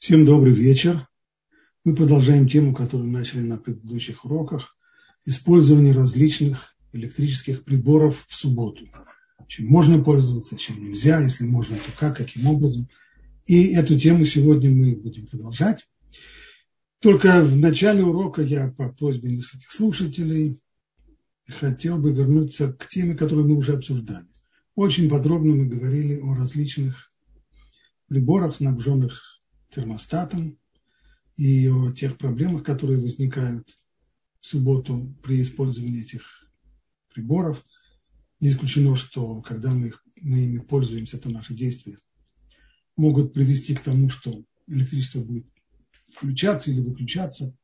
Всем добрый вечер. Мы продолжаем тему, которую начали на предыдущих уроках. Использование различных электрических приборов в субботу. Чем можно пользоваться, чем нельзя, если можно, то как, каким образом. И эту тему сегодня мы будем продолжать. Только в начале урока я по просьбе нескольких слушателей хотел бы вернуться к теме, которую мы уже обсуждали. Очень подробно мы говорили о различных приборах, снабженных термостатом и о тех проблемах, которые возникают в субботу при использовании этих приборов. Не исключено, что когда мы, их, мы ими пользуемся, то наши действия могут привести к тому, что электричество будет включаться или выключаться.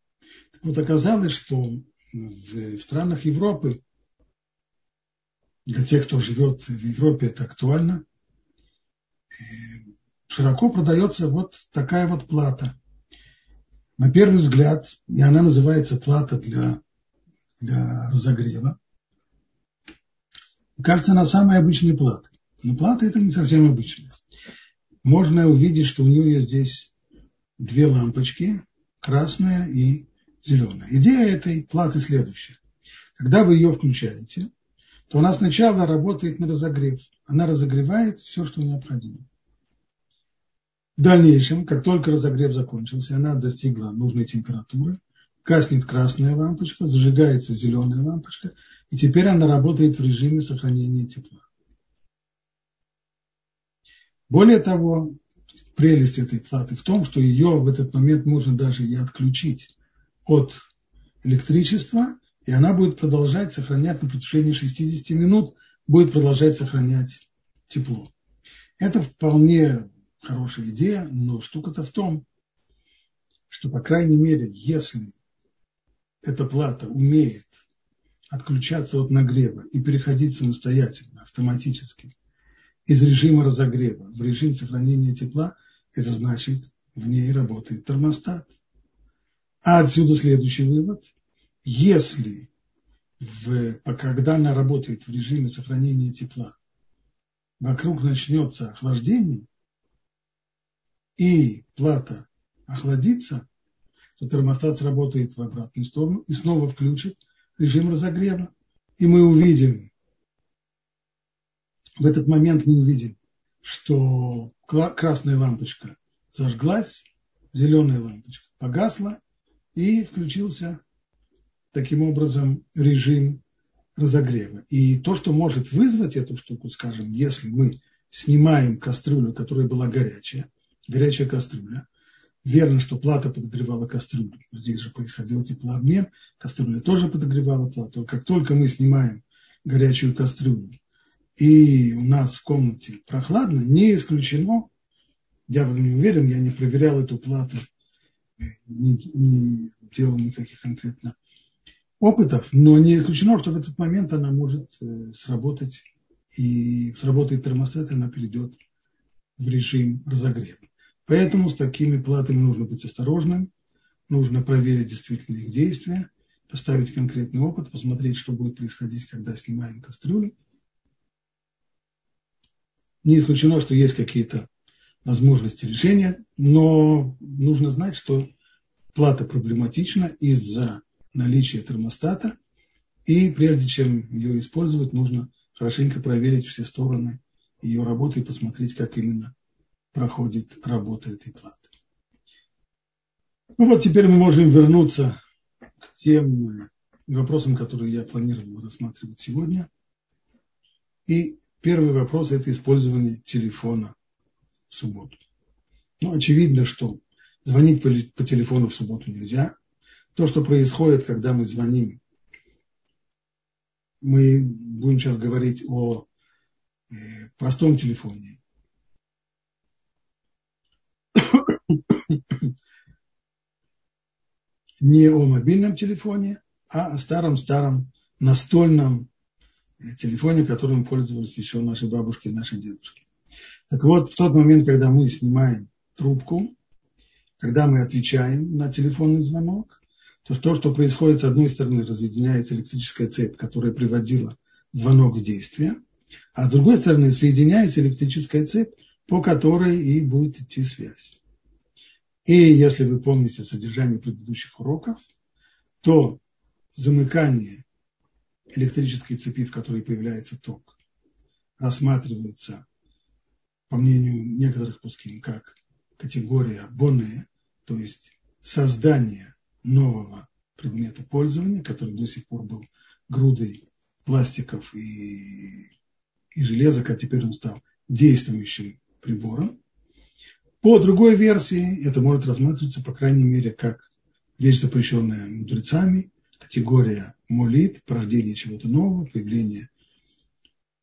Так вот, оказалось, что в, в странах Европы, для тех, кто живет в Европе, это актуально, широко продается вот такая вот плата. На первый взгляд, и она называется плата для, для разогрева. Кажется, она самая обычная плата. Но плата это не совсем обычная. Можно увидеть, что у нее здесь две лампочки, красная и зеленая. Идея этой платы следующая. Когда вы ее включаете, то она сначала работает на разогрев. Она разогревает все, что необходимо. В дальнейшем, как только разогрев закончился, она достигла нужной температуры, гаснет красная лампочка, зажигается зеленая лампочка, и теперь она работает в режиме сохранения тепла. Более того, прелесть этой платы в том, что ее в этот момент можно даже и отключить от электричества, и она будет продолжать сохранять на протяжении 60 минут, будет продолжать сохранять тепло. Это вполне хорошая идея, но штука-то в том, что, по крайней мере, если эта плата умеет отключаться от нагрева и переходить самостоятельно, автоматически, из режима разогрева в режим сохранения тепла, это значит, в ней работает термостат. А отсюда следующий вывод. Если в, когда она работает в режиме сохранения тепла, вокруг начнется охлаждение, и плата охладится, то термостат сработает в обратную сторону и снова включит режим разогрева. И мы увидим, в этот момент мы увидим, что красная лампочка зажглась, зеленая лампочка погасла и включился таким образом режим разогрева. И то, что может вызвать эту штуку, скажем, если мы снимаем кастрюлю, которая была горячая, горячая кастрюля. Верно, что плата подогревала кастрюлю. Здесь же происходил теплообмен, кастрюля тоже подогревала плату. Как только мы снимаем горячую кастрюлю, и у нас в комнате прохладно, не исключено, я в этом не уверен, я не проверял эту плату, не, не делал никаких конкретно опытов, но не исключено, что в этот момент она может э, сработать, и сработает термостат, и она перейдет в режим разогрева. Поэтому с такими платами нужно быть осторожным, нужно проверить действительно их действия, поставить конкретный опыт, посмотреть, что будет происходить, когда снимаем кастрюлю. Не исключено, что есть какие-то возможности решения, но нужно знать, что плата проблематична из-за наличия термостата, и прежде чем ее использовать, нужно хорошенько проверить все стороны ее работы и посмотреть, как именно проходит работа этой платы. Ну вот теперь мы можем вернуться к тем вопросам, которые я планировал рассматривать сегодня. И первый вопрос – это использование телефона в субботу. Ну, очевидно, что звонить по, по телефону в субботу нельзя. То, что происходит, когда мы звоним, мы будем сейчас говорить о э, простом телефоне, не о мобильном телефоне, а о старом-старом настольном телефоне, которым пользовались еще наши бабушки и наши дедушки. Так вот, в тот момент, когда мы снимаем трубку, когда мы отвечаем на телефонный звонок, то то, что происходит, с одной стороны, разъединяется электрическая цепь, которая приводила звонок в действие, а с другой стороны, соединяется электрическая цепь, по которой и будет идти связь. И если вы помните содержание предыдущих уроков, то замыкание электрической цепи, в которой появляется ток, рассматривается, по мнению некоторых пускин, как категория боне, то есть создание нового предмета пользования, который до сих пор был грудой пластиков и, и железок, а теперь он стал действующим прибором. По другой версии это может рассматриваться, по крайней мере, как вещь, запрещенная мудрецами, категория молит, порождение чего-то нового, появление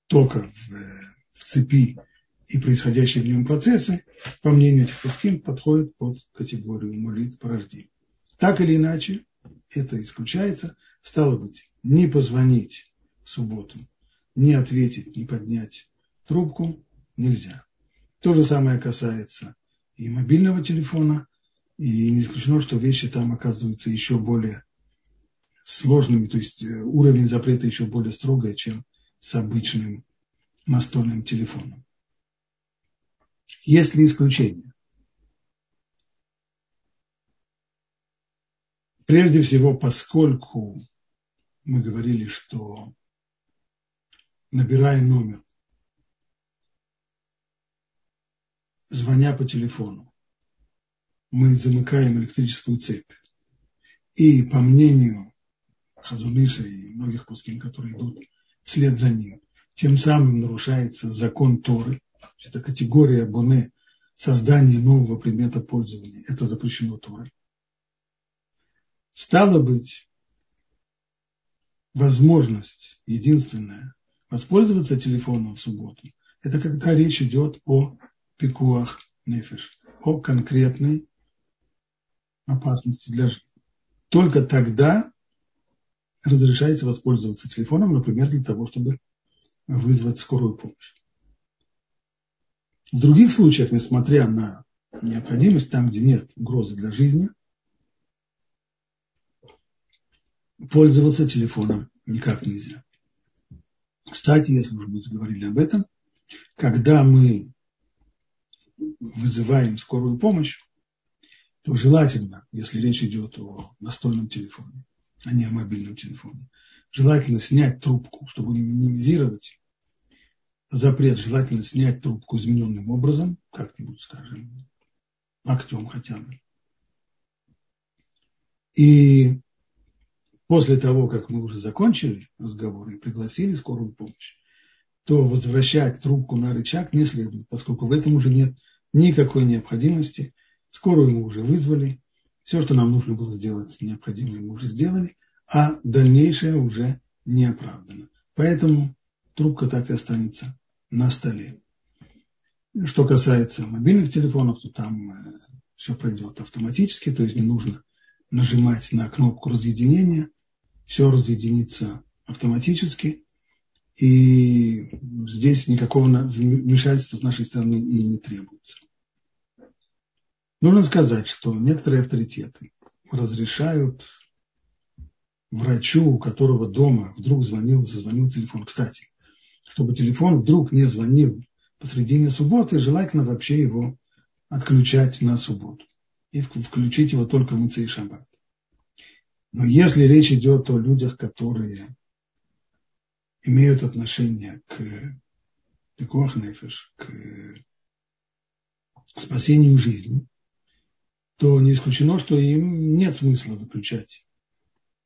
тока в, в цепи и происходящие в нем процессы, по мнению этих пускин, подходят под категорию молит порождения. Так или иначе, это исключается. Стало быть, не позвонить в субботу, не ответить, не поднять трубку нельзя. То же самое касается и мобильного телефона, и не исключено, что вещи там оказываются еще более сложными, то есть э, уровень запрета еще более строгий, чем с обычным настольным телефоном. Есть ли исключения? Прежде всего, поскольку мы говорили, что набирая номер, звоня по телефону, мы замыкаем электрическую цепь. И по мнению Хазуныша и многих пускин, которые идут вслед за ним, тем самым нарушается закон Торы. Это категория боне, создание нового предмета пользования. Это запрещено Торой. Стало быть, возможность единственная воспользоваться телефоном в субботу, это когда речь идет о пикуах нефиш, о конкретной опасности для жизни. Только тогда разрешается воспользоваться телефоном, например, для того, чтобы вызвать скорую помощь. В других случаях, несмотря на необходимость, там, где нет угрозы для жизни – пользоваться телефоном никак нельзя. Кстати, если уже мы заговорили об этом, когда мы вызываем скорую помощь, то желательно, если речь идет о настольном телефоне, а не о мобильном телефоне, желательно снять трубку, чтобы минимизировать запрет, желательно снять трубку измененным образом, как-нибудь, скажем, локтем хотя бы. И после того, как мы уже закончили разговор и пригласили скорую помощь, то возвращать трубку на рычаг не следует, поскольку в этом уже нет никакой необходимости. Скорую мы уже вызвали, все, что нам нужно было сделать, необходимое мы уже сделали, а дальнейшее уже не оправдано. Поэтому трубка так и останется на столе. Что касается мобильных телефонов, то там э, все пройдет автоматически, то есть не нужно нажимать на кнопку разъединения, все разъединится автоматически, и здесь никакого вмешательства с нашей стороны и не требуется. Нужно сказать, что некоторые авторитеты разрешают врачу, у которого дома вдруг звонил, зазвонил телефон. Кстати, чтобы телефон вдруг не звонил посредине субботы, желательно вообще его отключать на субботу и включить его только в Муцей Шаббат. Но если речь идет о людях, которые имеют отношение к пикох к спасению жизни, то не исключено, что им нет смысла выключать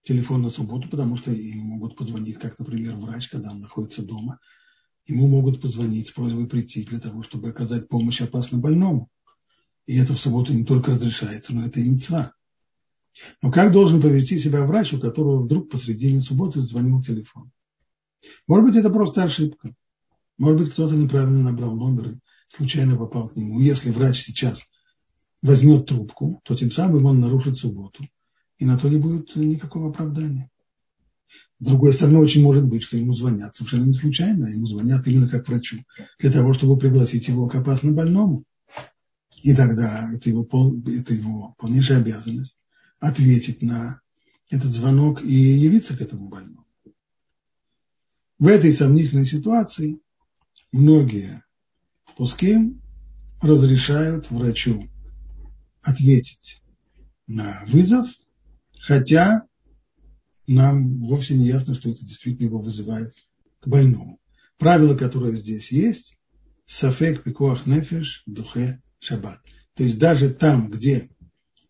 телефон на субботу, потому что им могут позвонить, как, например, врач, когда он находится дома. Ему могут позвонить с просьбой прийти для того, чтобы оказать помощь опасно больному. И это в субботу не только разрешается, но это и мецва. Но как должен повести себя врач, у которого вдруг посредине субботы звонил телефон? Может быть, это просто ошибка. Может быть, кто-то неправильно набрал номер и случайно попал к нему. Если врач сейчас возьмет трубку, то тем самым он нарушит субботу. И на то не будет никакого оправдания. С другой стороны, очень может быть, что ему звонят совершенно не случайно, а ему звонят именно как врачу, для того, чтобы пригласить его к опасно больному. И тогда это его, пол, это его полнейшая обязанность ответить на этот звонок и явиться к этому больному. В этой сомнительной ситуации многие пуским разрешают врачу ответить на вызов, хотя нам вовсе не ясно, что это действительно его вызывает к больному. Правило, которое здесь есть, сафек пикуах нефеш духе шаббат. То есть даже там, где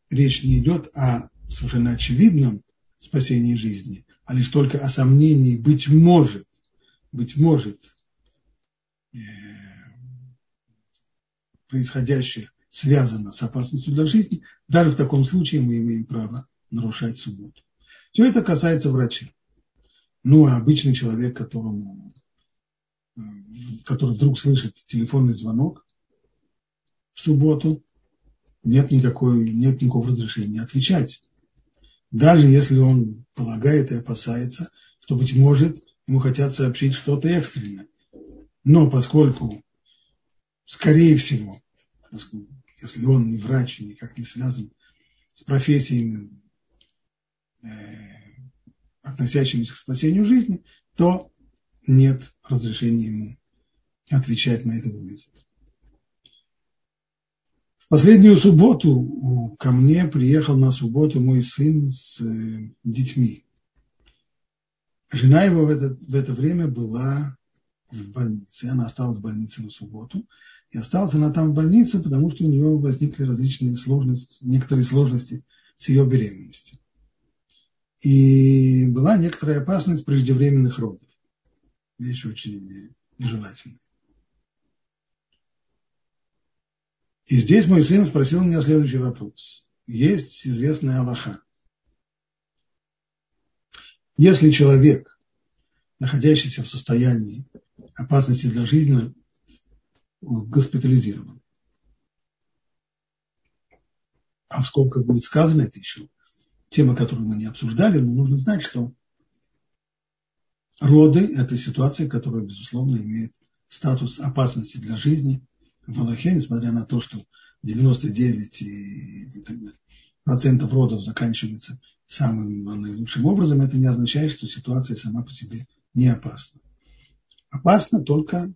речь не идет о совершенно очевидном спасении жизни, а лишь только о сомнении, быть может, быть может, э, происходящее связано с опасностью для жизни, даже в таком случае мы имеем право нарушать субботу. Все это касается врача. Ну, а обычный человек, которому, э, который вдруг слышит телефонный звонок в субботу, нет, никакой, нет никакого разрешения отвечать. Даже если он полагает и опасается, что, быть может, ему хотят сообщить что-то экстренное. Но поскольку, скорее всего, если он не врач и никак не связан с профессиями, э, относящимися к спасению жизни, то нет разрешения ему отвечать на этот вызов. В последнюю субботу ко мне приехал на субботу мой сын с э, детьми. Жена его в это, в это время была в больнице. Она осталась в больнице на субботу. И осталась она там в больнице, потому что у нее возникли различные сложности, некоторые сложности с ее беременностью. И была некоторая опасность преждевременных родов. Вещь очень нежелательная. И здесь мой сын спросил меня следующий вопрос. Есть известная Аллаха. Если человек, находящийся в состоянии опасности для жизни, госпитализирован, а сколько будет сказано, это еще тема, которую мы не обсуждали, но нужно знать, что роды – это ситуация, которая, безусловно, имеет статус опасности для жизни – в Аллахе, несмотря на то, что 99 и, и так далее, процентов родов заканчиваются самым наилучшим образом, это не означает, что ситуация сама по себе не опасна. Опасно только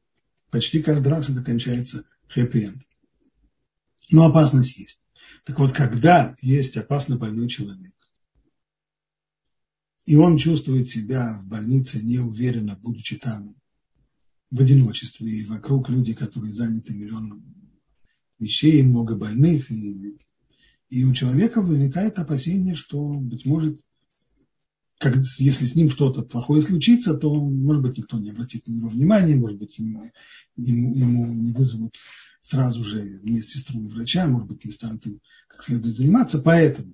почти каждый раз это кончается хэппи-энд. Но опасность есть. Так вот, когда есть опасно больной человек, и он чувствует себя в больнице неуверенно, будучи там в одиночестве, и вокруг люди, которые заняты миллионом вещей, много больных, и, и у человека возникает опасение, что, быть может, как, если с ним что-то плохое случится, то, может быть, никто не обратит на него внимания, может быть, ему, ему, ему не вызовут сразу же медсестру и врача, может быть, не станут им как следует заниматься. Поэтому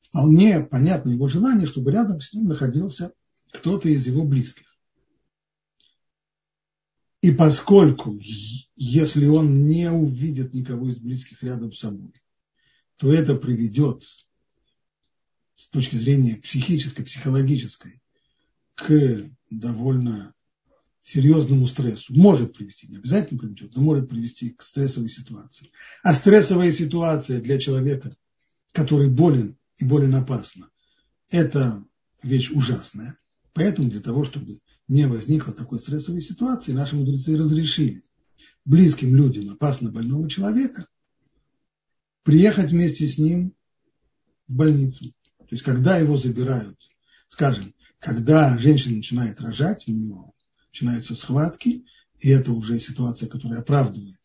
вполне понятно его желание, чтобы рядом с ним находился кто-то из его близких. И поскольку, если он не увидит никого из близких рядом с собой, то это приведет с точки зрения психической, психологической к довольно серьезному стрессу. Может привести, не обязательно приведет, но может привести к стрессовой ситуации. А стрессовая ситуация для человека, который болен и болен опасно, это вещь ужасная. Поэтому для того, чтобы не возникло такой стрессовой ситуации, наши мудрецы разрешили близким людям опасно больного человека приехать вместе с ним в больницу. То есть, когда его забирают, скажем, когда женщина начинает рожать, у нее начинаются схватки, и это уже ситуация, которая оправдывает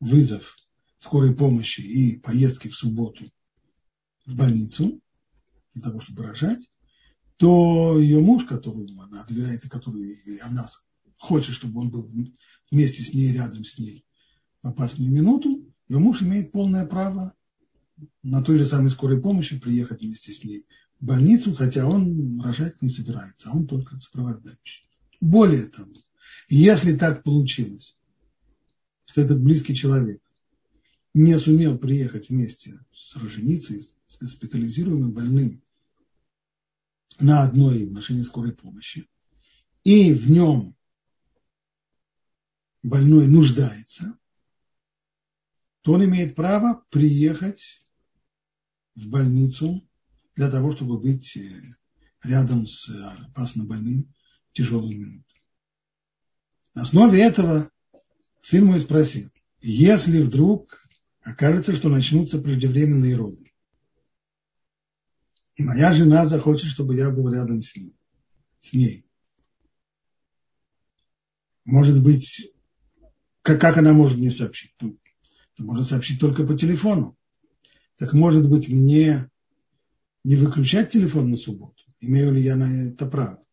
вызов скорой помощи и поездки в субботу в больницу для того, чтобы рожать, то ее муж, которому она доверяет и который она хочет, чтобы он был вместе с ней, рядом с ней в опасную минуту, ее муж имеет полное право на той же самой скорой помощи приехать вместе с ней в больницу, хотя он рожать не собирается, а он только сопровождающий. Более того, если так получилось, что этот близкий человек не сумел приехать вместе с роженицей, с госпитализируемым больным на одной машине скорой помощи, и в нем больной нуждается, то он имеет право приехать в больницу для того, чтобы быть э, рядом с э, опасно больным в тяжелую минуту. На основе этого сын мой спросил, если вдруг окажется, что начнутся преждевременные роды. И моя жена захочет, чтобы я был рядом с ним, с ней. Может быть, как, как она может мне сообщить? Ну, может сообщить только по телефону. Так может быть, мне не выключать телефон на субботу? Имею ли я на это право?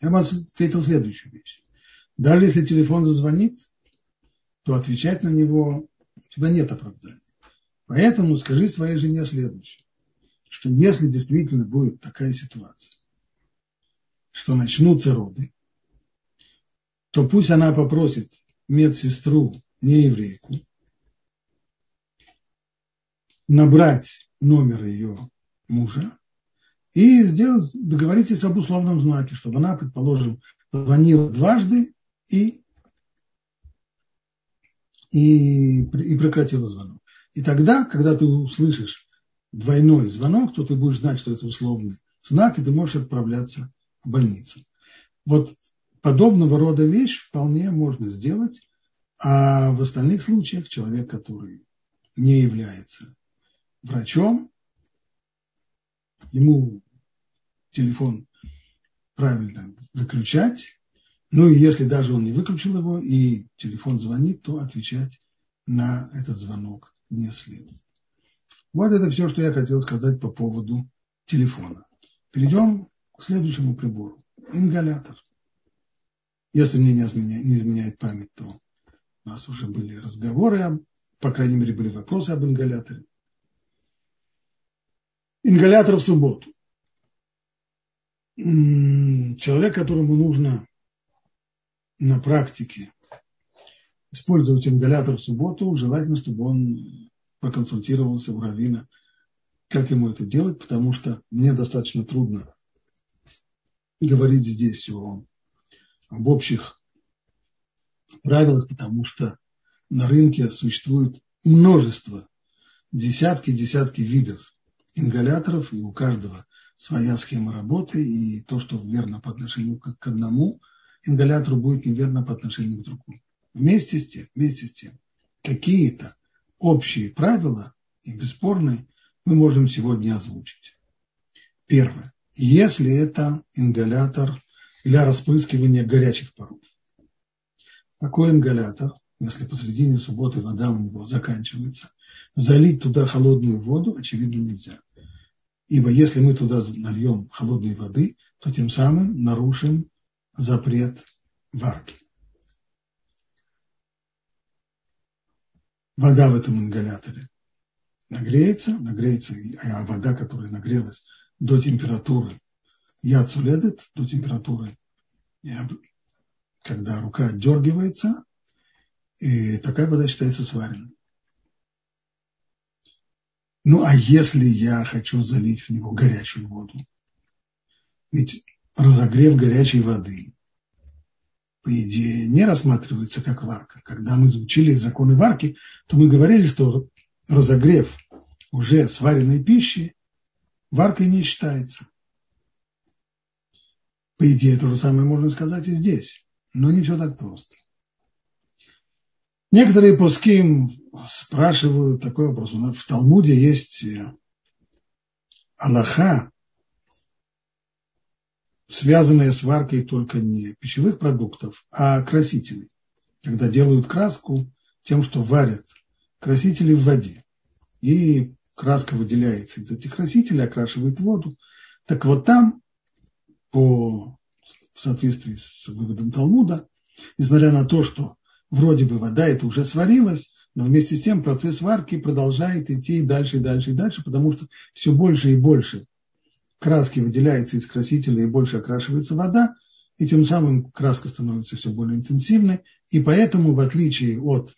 Я вам ответил следующую вещь. Даже если телефон зазвонит, то отвечать на него у тебя нет оправдания. Поэтому скажи своей жене следующее, что если действительно будет такая ситуация, что начнутся роды, то пусть она попросит медсестру, не еврейку, набрать номер ее мужа и сделать, договоритесь об условном знаке, чтобы она, предположим, позвонила дважды и, и, и прекратила звонок. И тогда, когда ты услышишь двойной звонок, то ты будешь знать, что это условный знак, и ты можешь отправляться в больницу. Вот подобного рода вещь вполне можно сделать, а в остальных случаях человек, который не является врачом, ему телефон правильно выключать, ну и если даже он не выключил его и телефон звонит, то отвечать на этот звонок не следует. Вот это все, что я хотел сказать по поводу телефона. Перейдем к следующему прибору. Ингалятор. Если мне не изменяет, не изменяет память, то у нас уже были разговоры, по крайней мере, были вопросы об ингаляторе. Ингалятор в субботу. Человек, которому нужно на практике использовать ингалятор в субботу, желательно, чтобы он проконсультировался у Равина, как ему это делать, потому что мне достаточно трудно говорить здесь о об общих правилах, потому что на рынке существует множество, десятки-десятки видов ингаляторов, и у каждого своя схема работы, и то, что верно по отношению к одному ингалятору, будет неверно по отношению к другому. Вместе с тем, вместе с тем какие-то общие правила и бесспорные мы можем сегодня озвучить. Первое. Если это ингалятор для распрыскивания горячих паров. Такой ингалятор, если посредине субботы вода у него заканчивается, залить туда холодную воду, очевидно, нельзя. Ибо если мы туда нальем холодной воды, то тем самым нарушим запрет варки. Вода в этом ингаляторе нагреется, нагреется, а вода, которая нагрелась до температуры яд суледет до температуры, когда рука отдергивается, и такая вода считается сваренной. Ну а если я хочу залить в него горячую воду, ведь разогрев горячей воды, по идее, не рассматривается как варка. Когда мы изучили законы варки, то мы говорили, что разогрев уже сваренной пищи варкой не считается. По идее, то же самое можно сказать и здесь. Но не все так просто. Некоторые пуским спрашивают такой вопрос. В Талмуде есть э, Аллаха, связанная с варкой только не пищевых продуктов, а красителей. Когда делают краску тем, что варят красители в воде. И краска выделяется из этих красителей, окрашивает воду. Так вот там по, в соответствии с выводом Талмуда, несмотря на то, что вроде бы вода это уже сварилась, но вместе с тем процесс варки продолжает идти дальше и дальше и дальше, потому что все больше и больше краски выделяется из красителя и больше окрашивается вода, и тем самым краска становится все более интенсивной, и поэтому, в отличие от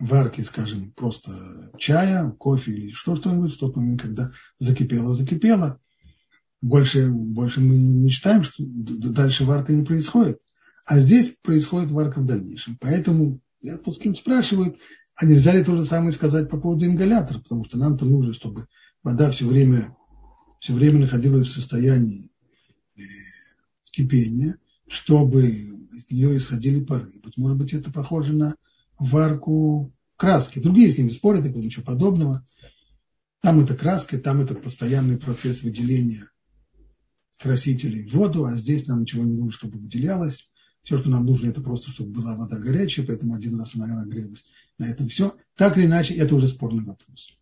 варки, скажем, просто чая, кофе или что-нибудь, в тот момент, когда закипело-закипело, больше, больше мы не считаем, что дальше варка не происходит. А здесь происходит варка в дальнейшем. Поэтому кем спрашивают, а нельзя ли то же самое сказать по поводу ингалятора, потому что нам-то нужно, чтобы вода все время, все время находилась в состоянии э, кипения, чтобы от нее исходили пары. Быть может быть, это похоже на варку краски. Другие с ними спорят, и ничего подобного. Там это краска, там это постоянный процесс выделения красителей в воду, а здесь нам ничего не нужно, чтобы выделялось. Все, что нам нужно, это просто, чтобы была вода горячая, поэтому один раз она нагрелась. На этом все. Так или иначе, это уже спорный вопрос.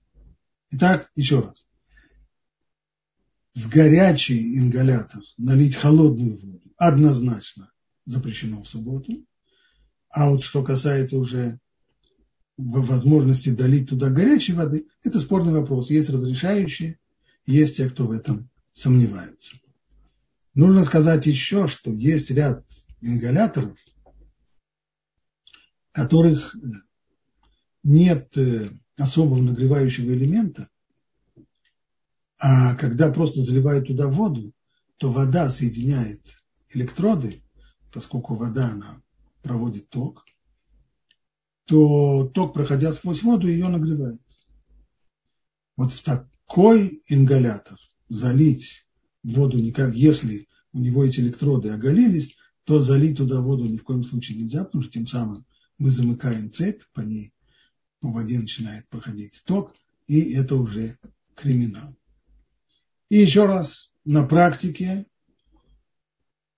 Итак, еще раз. В горячий ингалятор налить холодную воду однозначно запрещено в субботу. А вот что касается уже возможности долить туда горячей воды, это спорный вопрос. Есть разрешающие, есть те, кто в этом сомневаются. Нужно сказать еще, что есть ряд ингаляторов, которых нет э, особого нагревающего элемента, а когда просто заливают туда воду, то вода соединяет электроды, поскольку вода она проводит ток, то ток, проходя сквозь воду, ее нагревает. Вот в такой ингалятор залить воду никак, если у него эти электроды оголились, то залить туда воду ни в коем случае нельзя, потому что тем самым мы замыкаем цепь, по ней по воде начинает проходить ток, и это уже криминал. И еще раз, на практике,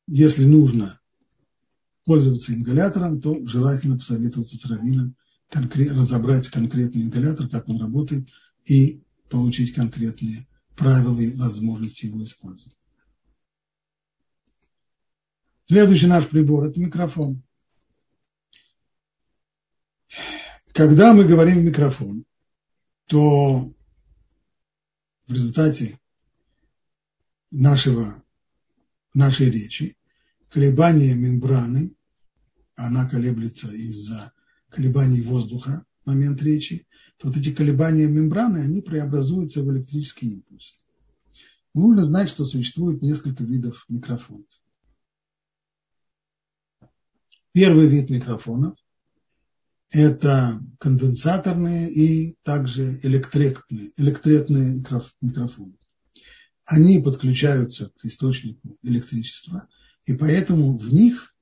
если нужно пользоваться ингалятором, то желательно посоветоваться с раввином, разобрать конкретный ингалятор, как он работает, и получить конкретные правила и возможности его использовать. Следующий наш прибор – это микрофон. Когда мы говорим в микрофон, то в результате нашего, нашей речи колебания мембраны, она колеблется из-за колебаний воздуха в момент речи, то вот эти колебания мембраны, они преобразуются в электрические импульсы. Нужно знать, что существует несколько видов микрофонов. Первый вид микрофонов – это конденсаторные и также электретные, электретные микрофоны. Они подключаются к источнику электричества, и поэтому в них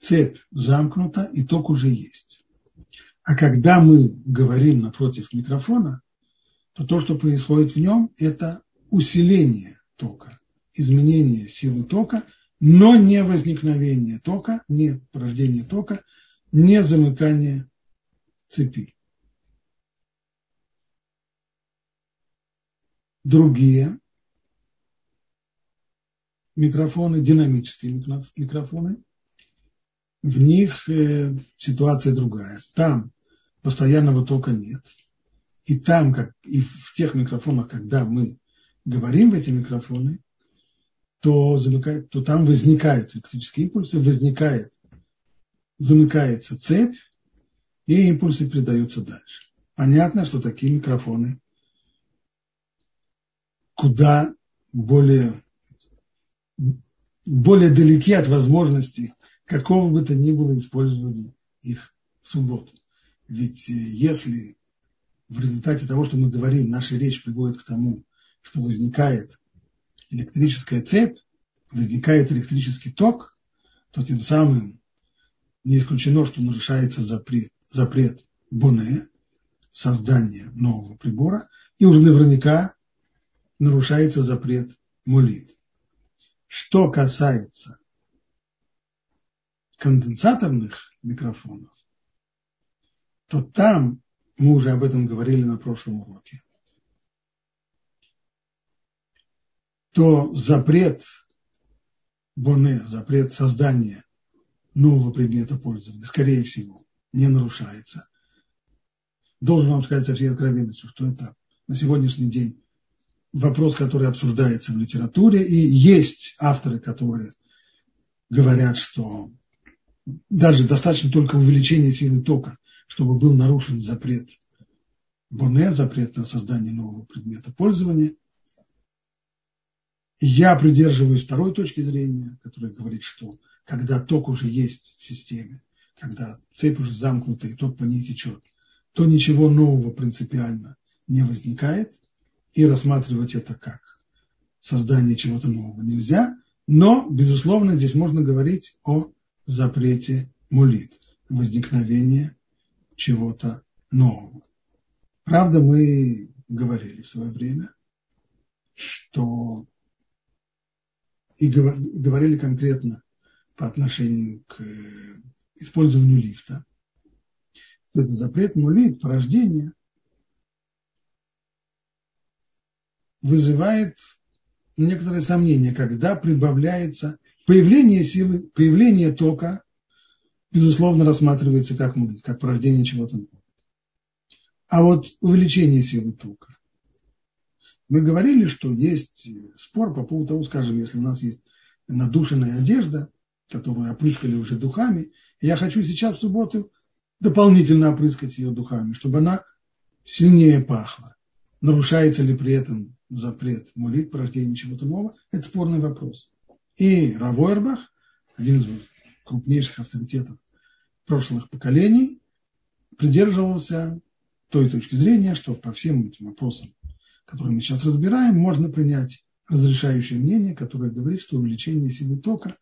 цепь замкнута и ток уже есть. А когда мы говорим напротив микрофона, то то, что происходит в нем, это усиление тока, изменение силы тока – но не возникновение тока, не порождение тока, не замыкание цепи. Другие микрофоны, динамические микрофоны, в них э, ситуация другая. Там постоянного тока нет. И там, как и в тех микрофонах, когда мы говорим в эти микрофоны, то, замыкает, то там возникают электрические импульсы, возникает, замыкается цепь, и импульсы передаются дальше. Понятно, что такие микрофоны куда более, более далеки от возможности какого бы то ни было использования их в субботу. Ведь э, если в результате того, что мы говорим, наша речь приводит к тому, что возникает электрическая цепь, возникает электрический ток, то тем самым не исключено, что нарушается запрет, запрет Боне, создания нового прибора, и уже наверняка нарушается запрет Мулит. Что касается конденсаторных микрофонов, то там, мы уже об этом говорили на прошлом уроке, то запрет Боне, запрет создания нового предмета пользования, скорее всего, не нарушается. Должен вам сказать со всей откровенностью, что это на сегодняшний день вопрос, который обсуждается в литературе, и есть авторы, которые говорят, что даже достаточно только увеличения силы тока, чтобы был нарушен запрет Боне, запрет на создание нового предмета пользования – я придерживаюсь второй точки зрения, которая говорит, что когда ток уже есть в системе, когда цепь уже замкнута и ток по ней течет, то ничего нового принципиально не возникает, и рассматривать это как создание чего-то нового нельзя, но, безусловно, здесь можно говорить о запрете мулит, возникновения чего-то нового. Правда, мы говорили в свое время, что и говорили конкретно по отношению к использованию лифта, что это запрет, но лифт, порождение, вызывает некоторые сомнения, когда прибавляется появление силы, появление тока, безусловно, рассматривается как мудрость, как порождение чего-то нового. А вот увеличение силы тока. Мы говорили, что есть спор по поводу того, скажем, если у нас есть надушенная одежда, которую опрыскали уже духами, и я хочу сейчас в субботу дополнительно опрыскать ее духами, чтобы она сильнее пахла. Нарушается ли при этом запрет молит порождение чего-то нового? Это спорный вопрос. И Равойрбах, один из крупнейших авторитетов прошлых поколений, придерживался той точки зрения, что по всем этим вопросам, которые мы сейчас разбираем, можно принять разрешающее мнение, которое говорит, что увеличение силы тока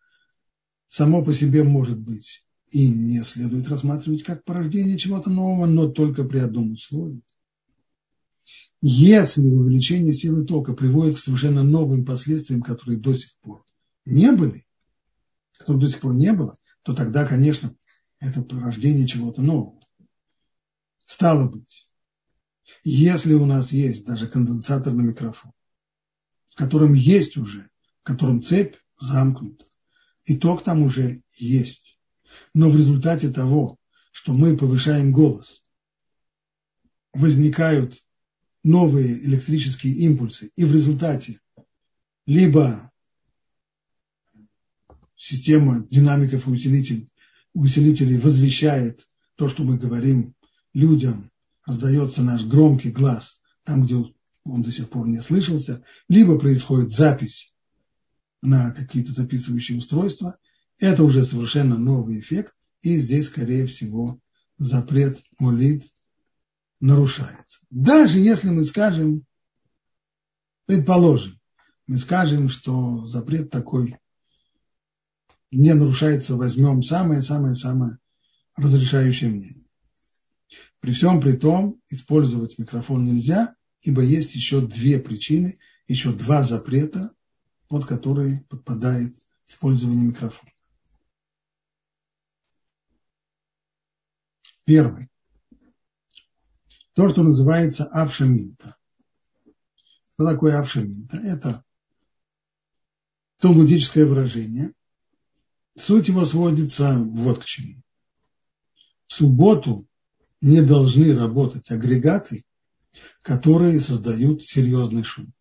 само по себе может быть и не следует рассматривать как порождение чего-то нового, но только при одном условии. Если увеличение силы тока приводит к совершенно новым последствиям, которые до сих пор не были, которых до сих пор не было, то тогда, конечно, это порождение чего-то нового. Стало быть, если у нас есть даже конденсаторный микрофон, в котором есть уже, в котором цепь замкнута, и ток там уже есть, но в результате того, что мы повышаем голос, возникают новые электрические импульсы, и в результате либо система динамиков и усилителей, усилителей возвещает то, что мы говорим людям, раздается наш громкий глаз там, где он до сих пор не слышался, либо происходит запись на какие-то записывающие устройства, это уже совершенно новый эффект, и здесь, скорее всего, запрет молит нарушается. Даже если мы скажем, предположим, мы скажем, что запрет такой не нарушается, возьмем самое-самое-самое разрешающее мнение. При всем при том использовать микрофон нельзя, ибо есть еще две причины, еще два запрета, под которые подпадает использование микрофона. Первый. То, что называется авшаминта. Что такое авшаминта? Это талмудическое выражение. Суть его сводится вот к чему. В субботу не должны работать агрегаты, которые создают серьезный шум.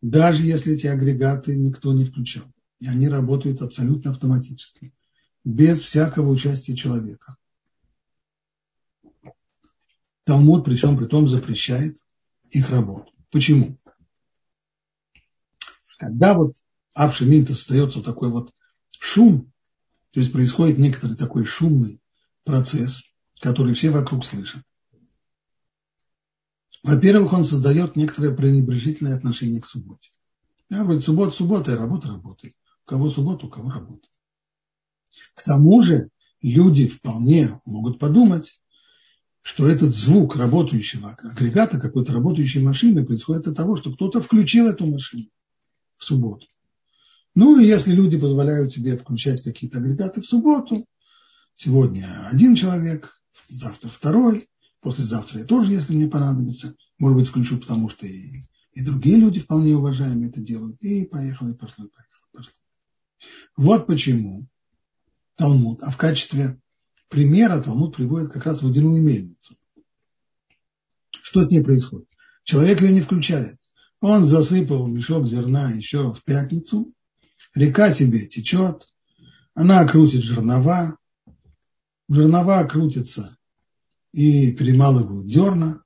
Даже если эти агрегаты никто не включал. И они работают абсолютно автоматически, без всякого участия человека. Талмуд, причем при том, запрещает их работу. Почему? Когда вот Авшеминт остается такой вот шум, то есть происходит некоторый такой шумный процесс, который все вокруг слышат. Во-первых, он создает некоторое пренебрежительное отношение к субботе. Я говорю, суббота, суббота, работа, работает. У кого суббота, у кого работа. К тому же люди вполне могут подумать, что этот звук работающего агрегата, какой-то работающей машины происходит от того, что кто-то включил эту машину в субботу. Ну и если люди позволяют себе включать какие-то агрегаты в субботу, сегодня один человек, завтра второй, послезавтра я тоже, если мне понадобится, может быть, включу, потому что и, и другие люди вполне уважаемые это делают. И поехало, и пошло, и поехало, пошло. Вот почему Талмуд, а в качестве примера Талмуд приводит как раз водяную мельницу. Что с ней происходит? Человек ее не включает. Он засыпал мешок зерна еще в пятницу, река себе течет, она крутит жернова, жернова крутятся и перемалывают зерна,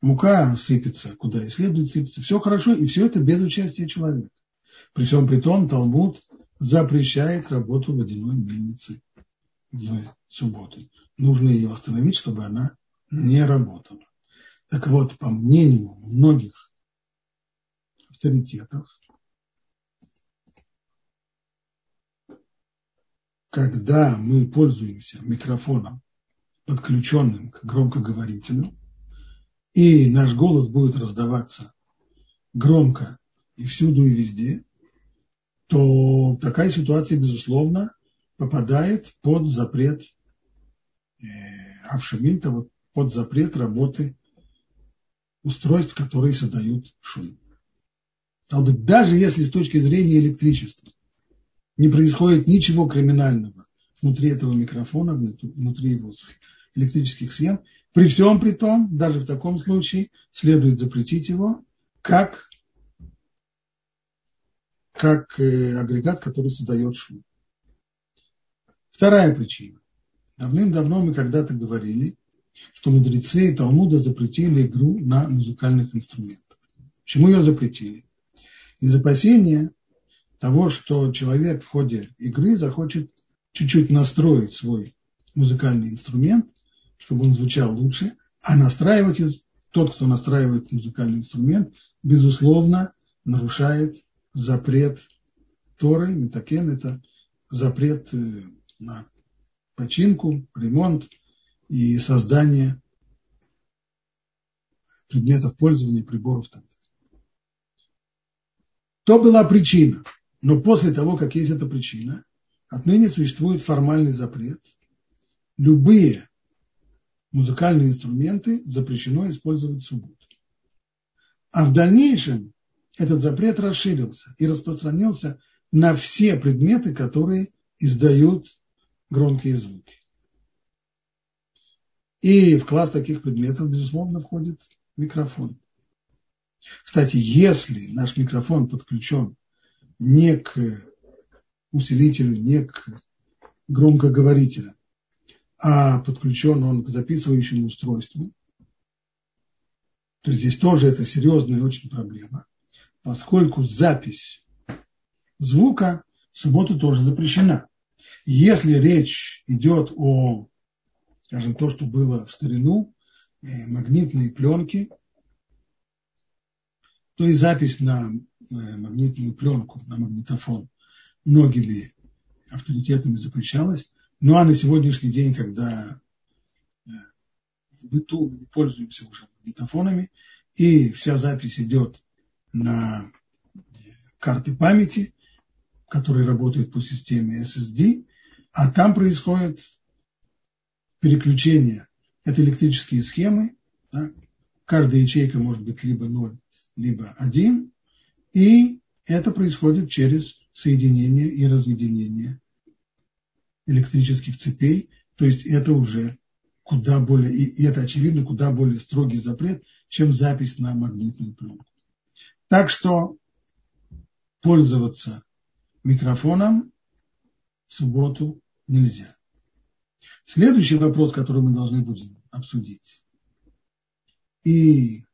мука сыпется, куда и следует сыпаться, все хорошо, и все это без участия человека. При всем при том Талмуд запрещает работу водяной мельницы в субботу. Нужно ее остановить, чтобы она не работала. Так вот, по мнению многих авторитетов, когда мы пользуемся микрофоном подключенным к громкоговорителю, и наш голос будет раздаваться громко и всюду и везде, то такая ситуация, безусловно, попадает под запрет э, Авшамильта, вот под запрет работы устройств, которые создают шум. Стало быть, даже если с точки зрения электричества не происходит ничего криминального внутри этого микрофона, внутри его электрических схем, при всем при том, даже в таком случае, следует запретить его как, как э, агрегат, который создает шум. Вторая причина. Давным-давно мы когда-то говорили, что мудрецы Талмуда запретили игру на музыкальных инструментах. Почему ее запретили? Из опасения того, что человек в ходе игры захочет чуть-чуть настроить свой музыкальный инструмент, чтобы он звучал лучше, а настраивать тот, кто настраивает музыкальный инструмент, безусловно, нарушает запрет Торы, Метакен, это запрет э, на починку, ремонт и создание предметов пользования, приборов так То была причина. Но после того, как есть эта причина, отныне существует формальный запрет. Любые музыкальные инструменты запрещено использовать в субботу. А в дальнейшем этот запрет расширился и распространился на все предметы, которые издают громкие звуки. И в класс таких предметов, безусловно, входит микрофон. Кстати, если наш микрофон подключен не к усилителю, не к громкоговорителю, а подключен он к записывающему устройству, то здесь тоже это серьезная очень проблема, поскольку запись звука в субботу тоже запрещена. Если речь идет о, скажем, то, что было в старину, э, магнитные пленки, то и запись на э, магнитную пленку, на магнитофон многими авторитетами запрещалась. Ну а на сегодняшний день, когда э, в быту мы пользуемся уже магнитофонами, и вся запись идет на карты памяти, которые работают по системе SSD, а там происходит переключение. Это электрические схемы. Да? Каждая ячейка может быть либо 0, либо 1. И это происходит через соединение и разъединение электрических цепей. То есть это уже куда более, и это очевидно, куда более строгий запрет, чем запись на магнитную пленку. Так что пользоваться микрофоном в субботу нельзя. Следующий вопрос, который мы должны будем обсудить. И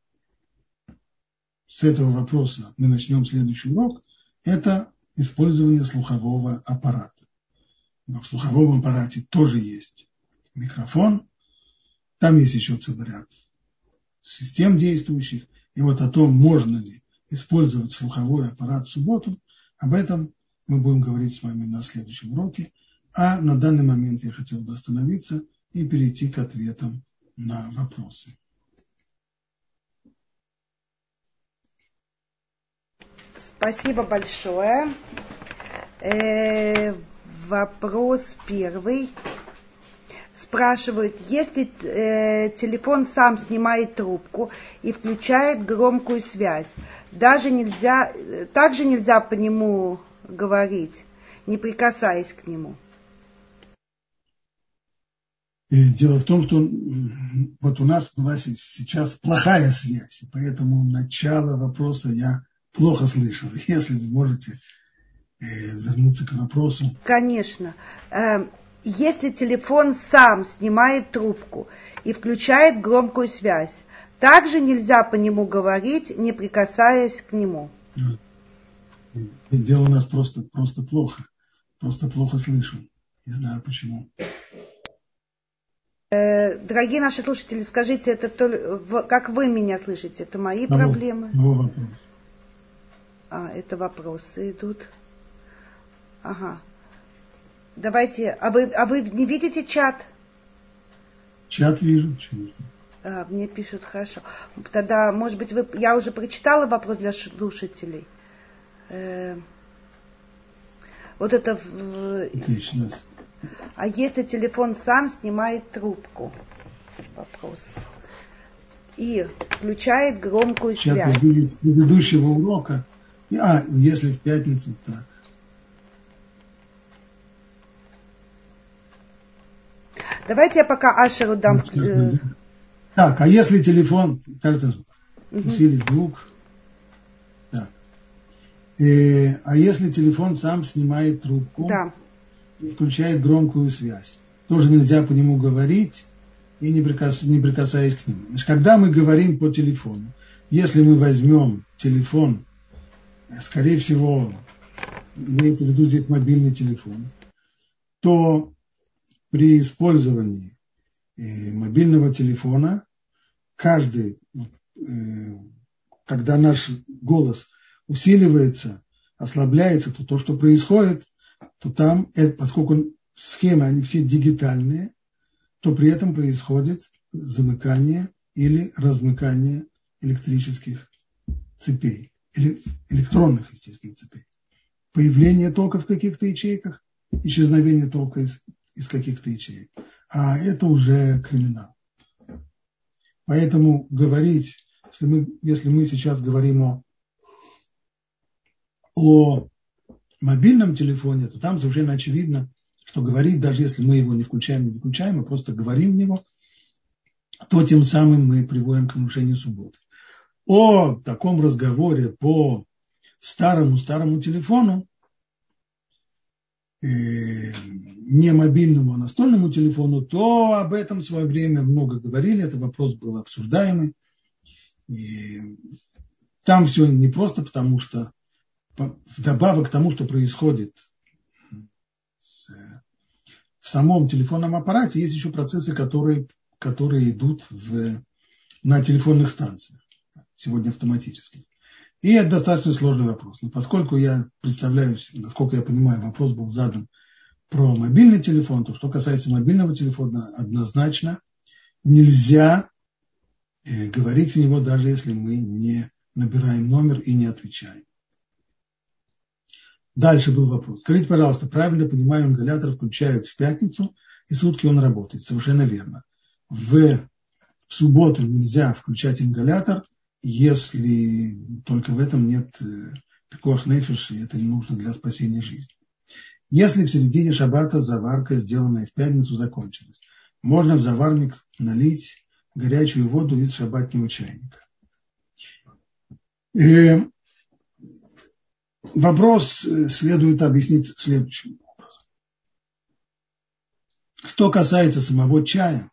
с этого вопроса мы начнем следующий урок. Это использование слухового аппарата. Но в слуховом аппарате тоже есть микрофон. Там есть еще целый ряд систем действующих. И вот о том, можно ли использовать слуховой аппарат в субботу, об этом мы будем говорить с вами на следующем уроке. А на данный момент я хотел бы остановиться и перейти к ответам на вопросы. Спасибо большое. Вопрос первый. Спрашивают, если э, телефон сам снимает трубку и включает громкую связь, даже нельзя, также нельзя по нему говорить, не прикасаясь к нему. И дело в том, что вот у нас была сейчас плохая связь, поэтому начало вопроса я плохо слышал. Если вы можете вернуться к вопросу. Конечно. Э, если телефон сам снимает трубку и включает громкую связь, также нельзя по нему говорить, не прикасаясь к нему. Дело у нас просто, просто плохо. Просто плохо слышу. Не знаю почему. Э, дорогие наши слушатели, скажите, это то, как вы меня слышите? Это мои ну, проблемы? Ну, вопрос. А, это вопросы идут. Ага. Давайте, а вы, а вы не видите чат? Чат вижу. А, мне пишут хорошо. Тогда, может быть, вы, я уже прочитала вопрос для слушателей. Э, вот это... Okay, а если телефон сам снимает трубку? Вопрос. И включает громкую Сейчас связь. Сейчас предыдущего урока. А, если в пятницу, так. Давайте я пока Ашеру дам. Э, так, а если телефон, кажется, усилить звук. Так. Э, а если телефон сам снимает трубку да. и включает громкую связь, тоже нельзя по нему говорить и не, прикас, не прикасаясь к нему. Значит, когда мы говорим по телефону, если мы возьмем телефон, скорее всего, имеется в виду здесь мобильный телефон, то при использовании э, мобильного телефона каждый, э, когда наш голос усиливается, ослабляется, то то, что происходит, то там, поскольку схемы, они все дигитальные, то при этом происходит замыкание или размыкание электрических цепей, или электронных, естественно, цепей. Появление тока в каких-то ячейках, исчезновение тока из, из каких-то ячеек. А это уже криминал. Поэтому говорить, если мы, если мы сейчас говорим о, о мобильном телефоне, то там совершенно очевидно, что говорить, даже если мы его не включаем, не выключаем, мы просто говорим в него, то тем самым мы приводим к нарушению субботы. О таком разговоре по старому-старому телефону, не мобильному, а настольному телефону, то об этом в свое время много говорили, этот вопрос был обсуждаемый. И там все не просто, потому что вдобавок к тому, что происходит в самом телефонном аппарате, есть еще процессы, которые, которые идут в, на телефонных станциях, сегодня автоматически. И это достаточно сложный вопрос. Но поскольку я представляю, насколько я понимаю, вопрос был задан про мобильный телефон, то что касается мобильного телефона, однозначно нельзя э, говорить в него, даже если мы не набираем номер и не отвечаем. Дальше был вопрос. Скажите, пожалуйста, правильно понимаю, ингалятор включают в пятницу, и сутки он работает. Совершенно верно. В, в субботу нельзя включать ингалятор, если только в этом нет э, пикох нефиш, и это не нужно для спасения жизни. Если в середине шаббата заварка, сделанная в пятницу, закончилась, можно в заварник налить горячую воду из шаббатного чайника. И э, вопрос э, следует объяснить следующим образом. Что касается самого чая,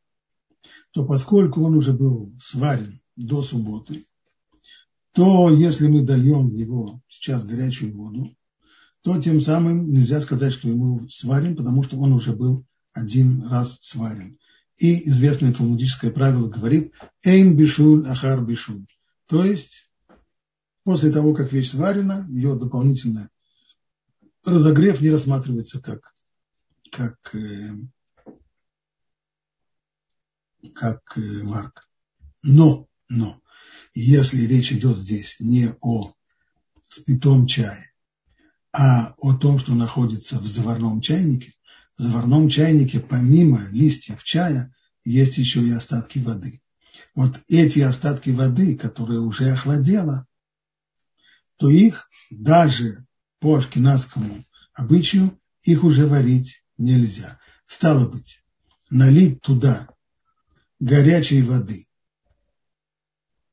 то поскольку он уже был сварен до субботы, то если мы дольем в него сейчас горячую воду, то тем самым нельзя сказать, что ему сварен, потому что он уже был один раз сварен. И известное талмудическое правило говорит «эйн бишуль ахар бишуль». То есть, после того, как вещь сварена, ее дополнительно разогрев не рассматривается как, как, э, как э, варка. Но, но, если речь идет здесь не о спитом чае, а о том, что находится в заварном чайнике, в заварном чайнике помимо листьев чая есть еще и остатки воды. Вот эти остатки воды, которые уже охладела, то их даже по ашкенадскому обычаю их уже варить нельзя. Стало быть, налить туда горячей воды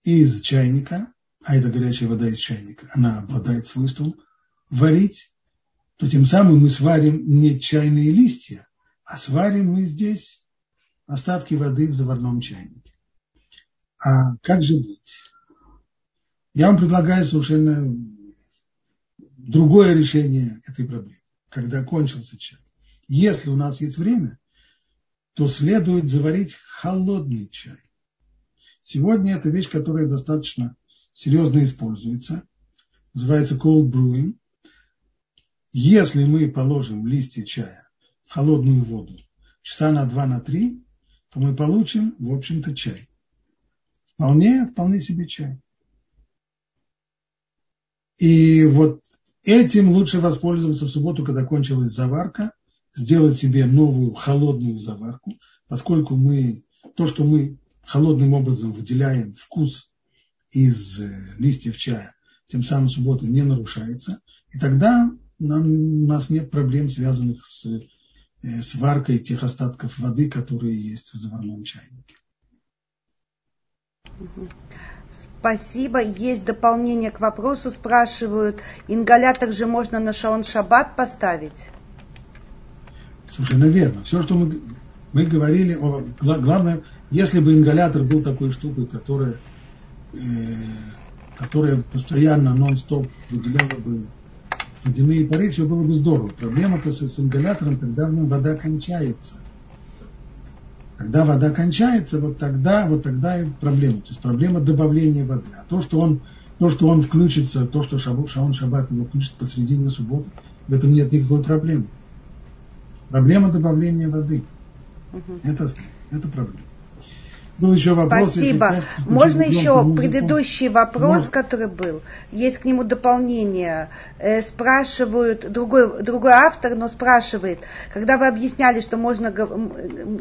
из чайника, а это горячая вода из чайника, она обладает свойством варить, то тем самым мы сварим не чайные листья, а сварим мы здесь остатки воды в заварном чайнике. А как же быть? Я вам предлагаю совершенно другое решение этой проблемы, когда кончился чай. Если у нас есть время, то следует заварить холодный чай. Сегодня это вещь, которая достаточно серьезно используется. Называется cold brewing. Если мы положим листья чая в холодную воду часа на два, на три, то мы получим, в общем-то, чай. Вполне, вполне себе чай. И вот этим лучше воспользоваться в субботу, когда кончилась заварка, сделать себе новую холодную заварку, поскольку мы, то, что мы холодным образом выделяем вкус из э, листьев чая, тем самым суббота не нарушается, и тогда нам, у нас нет проблем, связанных с, э, с варкой тех остатков воды, которые есть в заварном чайнике. Спасибо. Есть дополнение к вопросу. Спрашивают, ингалятор же можно на шаон шаббат поставить? Совершенно верно. Все, что мы, мы говорили, о, главное, если бы ингалятор был такой штукой, которая, э, которая постоянно, нон-стоп выделяла бы водяные пары, все было бы здорово. Проблема-то с, с ингалятором, когда в нем вода кончается. Когда вода кончается, вот тогда, вот тогда и проблема. То есть проблема добавления воды. А то, что он, то, что он включится, то, что Шаон Шаббат его включит посредине субботы, в этом нет никакой проблемы. Проблема добавления воды. Угу. Это, это проблема. Был еще вопрос. Спасибо. Если, Можно еще музыку? предыдущий вопрос, Может. который был. Есть к нему дополнение. Э, спрашивают, другой, другой автор, но спрашивает, когда вы объясняли, что, можно,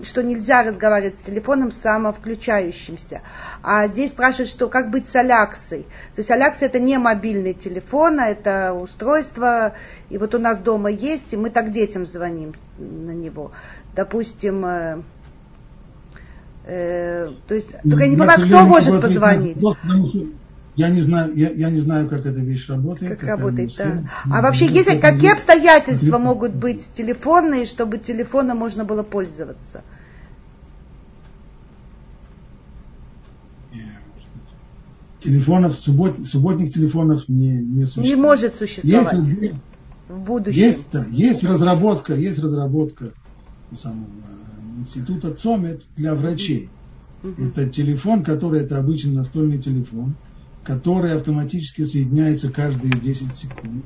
что нельзя разговаривать с телефоном самовключающимся, а здесь спрашивают, что как быть с Аляксой. То есть Алякса это не мобильный телефон, а это устройство, и вот у нас дома есть, и мы так детям звоним на него. Допустим, э, то есть, только я не понимаю, кто может позвонить. Я не знаю, я, я не знаю, как эта вещь работает. Как работает, да. А вообще, есть, какие обстоятельства могут быть телефонные, чтобы телефоном можно было пользоваться? Телефонов, суббот, субботних телефонов не, не существует. Не может существовать есть, в будущем. Есть, да, есть разработка, есть разработка самого института ЦОМЕТ для врачей. Это телефон, который, это обычный настольный телефон, который автоматически соединяется каждые 10 секунд.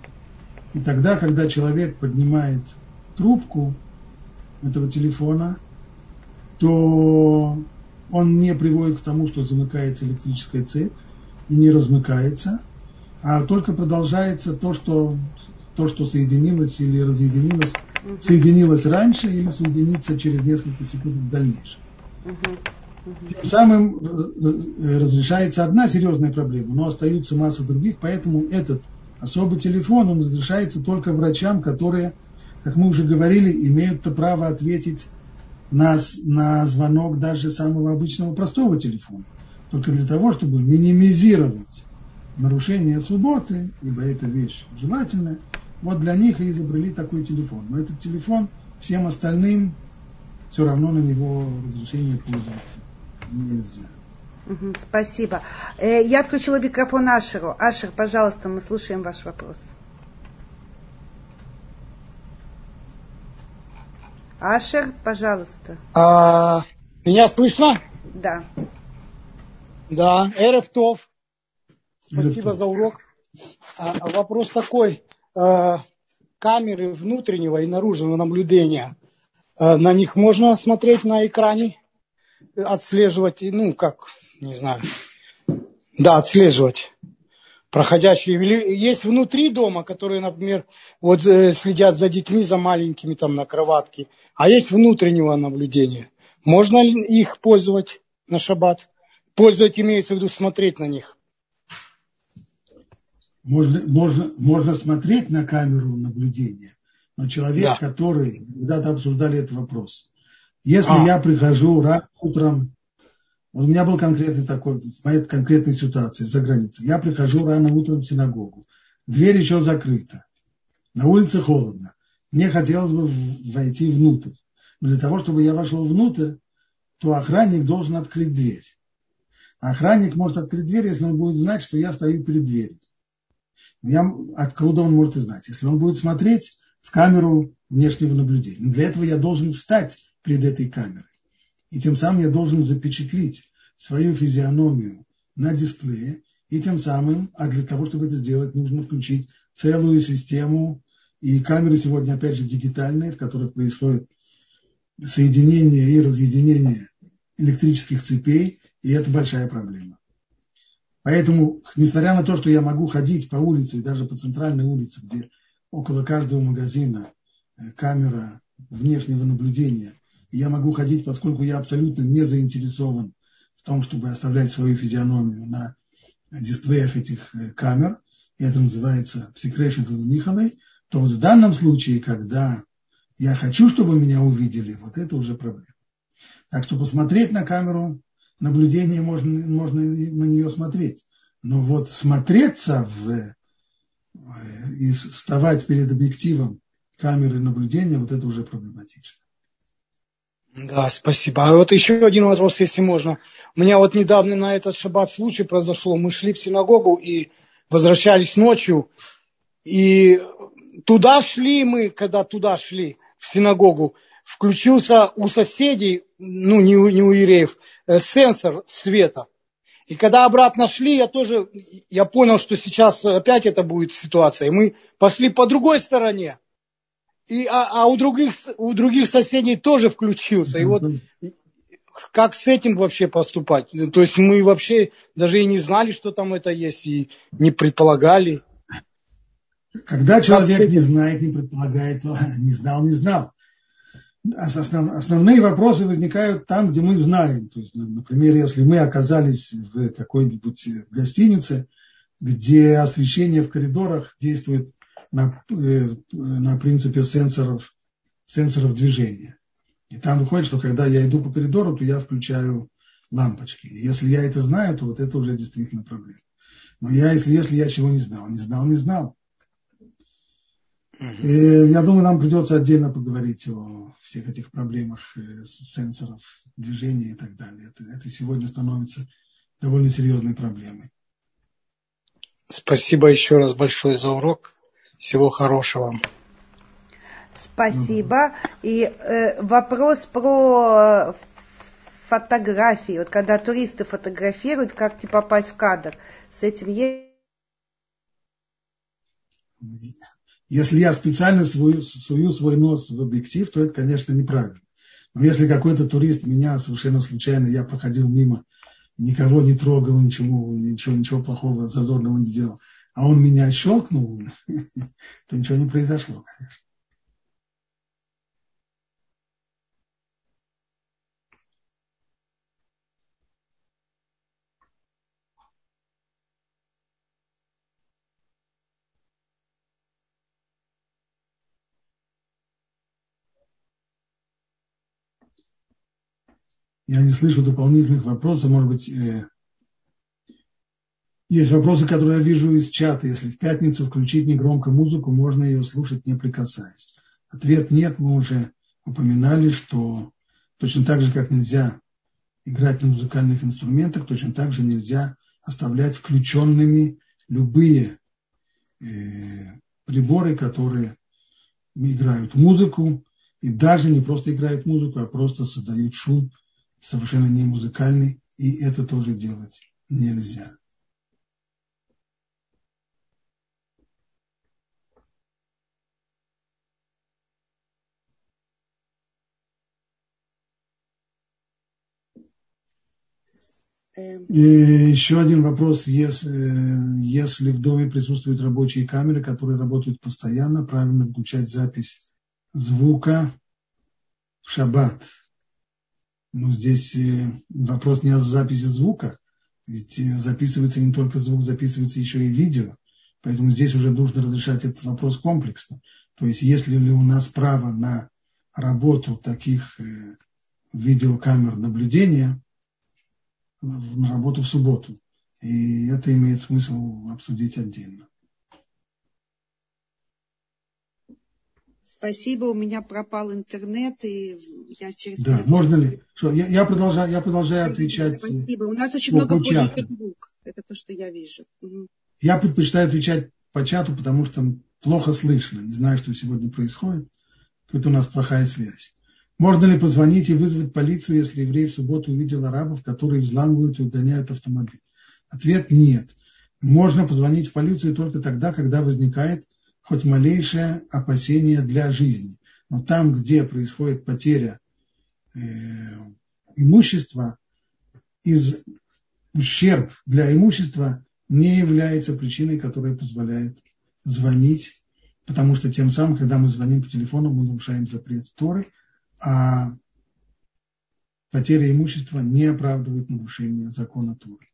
И тогда, когда человек поднимает трубку этого телефона, то он не приводит к тому, что замыкается электрическая цепь и не размыкается, а только продолжается то, что, то, что соединилось или разъединилось соединилась раньше или соединится через несколько секунд в дальнейшем. Тем самым э, э, разрешается одна серьезная проблема, но остаются масса других, поэтому этот особый телефон, он разрешается только врачам, которые, как мы уже говорили, имеют право ответить на, на звонок даже самого обычного простого телефона. Только для того, чтобы минимизировать нарушение субботы, ибо это вещь желательная, вот для них и изобрели такой телефон. Но этот телефон всем остальным все равно на него разрешение пользоваться нельзя. спасибо. Э, я включила микрофон Ашеру. Ашер, пожалуйста, мы слушаем ваш вопрос. Ашер, пожалуйста. А, меня слышно? Да. Да, Эрефтов. Спасибо Эрефтов. за урок. А, вопрос такой. Э, камеры внутреннего и наружного наблюдения. Э, на них можно смотреть на экране, отслеживать, ну, как, не знаю, да, отслеживать проходящие. Есть внутри дома, которые, например, вот э, следят за детьми, за маленькими там на кроватке, а есть внутреннего наблюдения. Можно ли их пользовать на шаббат? Пользовать имеется в виду смотреть на них можно, можно, можно смотреть на камеру наблюдения, но человек, да. который, когда-то обсуждали этот вопрос, если а. я прихожу рано утром, вот у меня был конкретный такой, моя конкретная ситуация за границей, я прихожу рано утром в синагогу, дверь еще закрыта, на улице холодно, мне хотелось бы войти внутрь, но для того, чтобы я вошел внутрь, то охранник должен открыть дверь. Охранник может открыть дверь, если он будет знать, что я стою перед дверью я, откуда он может знать? Если он будет смотреть в камеру внешнего наблюдения. Для этого я должен встать перед этой камерой. И тем самым я должен запечатлить свою физиономию на дисплее. И тем самым, а для того, чтобы это сделать, нужно включить целую систему. И камеры сегодня, опять же, дигитальные, в которых происходит соединение и разъединение электрических цепей, и это большая проблема. Поэтому, несмотря на то, что я могу ходить по улице, даже по центральной улице, где около каждого магазина э, камера внешнего наблюдения, я могу ходить, поскольку я абсолютно не заинтересован в том, чтобы оставлять свою физиономию на дисплеях этих э, камер, и это называется секрешн Ниханой, то вот в данном случае, когда я хочу, чтобы меня увидели, вот это уже проблема. Так что посмотреть на камеру наблюдения можно, можно на нее смотреть. Но вот смотреться в, э, и вставать перед объективом камеры наблюдения, вот это уже проблематично. Да, спасибо. А вот еще один вопрос, если можно. У меня вот недавно на этот шаббат случай произошел. Мы шли в синагогу и возвращались ночью. И туда шли мы, когда туда шли, в синагогу, включился у соседей, ну не у, не у евреев, э, сенсор света. И когда обратно шли, я тоже, я понял, что сейчас опять это будет ситуация. И мы пошли по другой стороне. И, а, а у, других, у других соседей тоже включился. И вот как с этим вообще поступать? То есть мы вообще даже и не знали, что там это есть, и не предполагали. Когда человек не знает, не предполагает, то не знал, не знал. Основ, основные вопросы возникают там, где мы знаем. То есть, например, если мы оказались в какой-нибудь гостинице, где освещение в коридорах действует на, э, на принципе сенсоров, сенсоров движения. И там выходит, что когда я иду по коридору, то я включаю лампочки. И если я это знаю, то вот это уже действительно проблема. Но я, если, если я чего не знал, не знал, не знал, и я думаю, нам придется отдельно поговорить о всех этих проблемах э, сенсоров движения и так далее. Это, это сегодня становится довольно серьезной проблемой. Спасибо еще раз большое за урок. Всего хорошего. Спасибо. И э, вопрос про фотографии. Вот когда туристы фотографируют, как не попасть в кадр. С этим есть если я специально свою, сую свой нос в объектив, то это, конечно, неправильно. Но если какой-то турист меня совершенно случайно, я проходил мимо, никого не трогал, ничего, ничего, ничего плохого, зазорного не делал, а он меня щелкнул, то ничего не произошло, конечно. Я не слышу дополнительных вопросов. Может быть, э, есть вопросы, которые я вижу из чата. Если в пятницу включить негромко музыку, можно ее слушать, не прикасаясь. Ответ нет. Мы уже упоминали, что точно так же, как нельзя играть на музыкальных инструментах, точно так же нельзя оставлять включенными любые э, приборы, которые играют музыку, и даже не просто играют музыку, а просто создают шум совершенно не музыкальный, и это тоже делать нельзя. Эм. И еще один вопрос. Если, если в доме присутствуют рабочие камеры, которые работают постоянно, правильно включать запись звука в шаббат. Но здесь э, вопрос не о записи звука, ведь э, записывается не только звук, записывается еще и видео. Поэтому здесь уже нужно разрешать этот вопрос комплексно. То есть, если ли у нас право на работу таких э, видеокамер наблюдения, на работу в субботу. И это имеет смысл обсудить отдельно. Спасибо, у меня пропал интернет, и я через... Да, можно ли? Что, я, я, продолжаю, я продолжаю отвечать. Спасибо. У нас очень много поднятых рук. Это то, что я вижу. Я предпочитаю отвечать по чату, потому что плохо слышно. Не знаю, что сегодня происходит. Тут у нас плохая связь. Можно ли позвонить и вызвать полицию, если еврей в субботу увидел арабов, которые взламывают и угоняют автомобиль? Ответ – нет. Можно позвонить в полицию только тогда, когда возникает хоть малейшее опасение для жизни. Но там, где происходит потеря э, имущества из ущерб для имущества не является причиной, которая позволяет звонить, потому что тем самым, когда мы звоним по телефону, мы нарушаем запрет Торы, а потеря имущества не оправдывает нарушение закона Торы.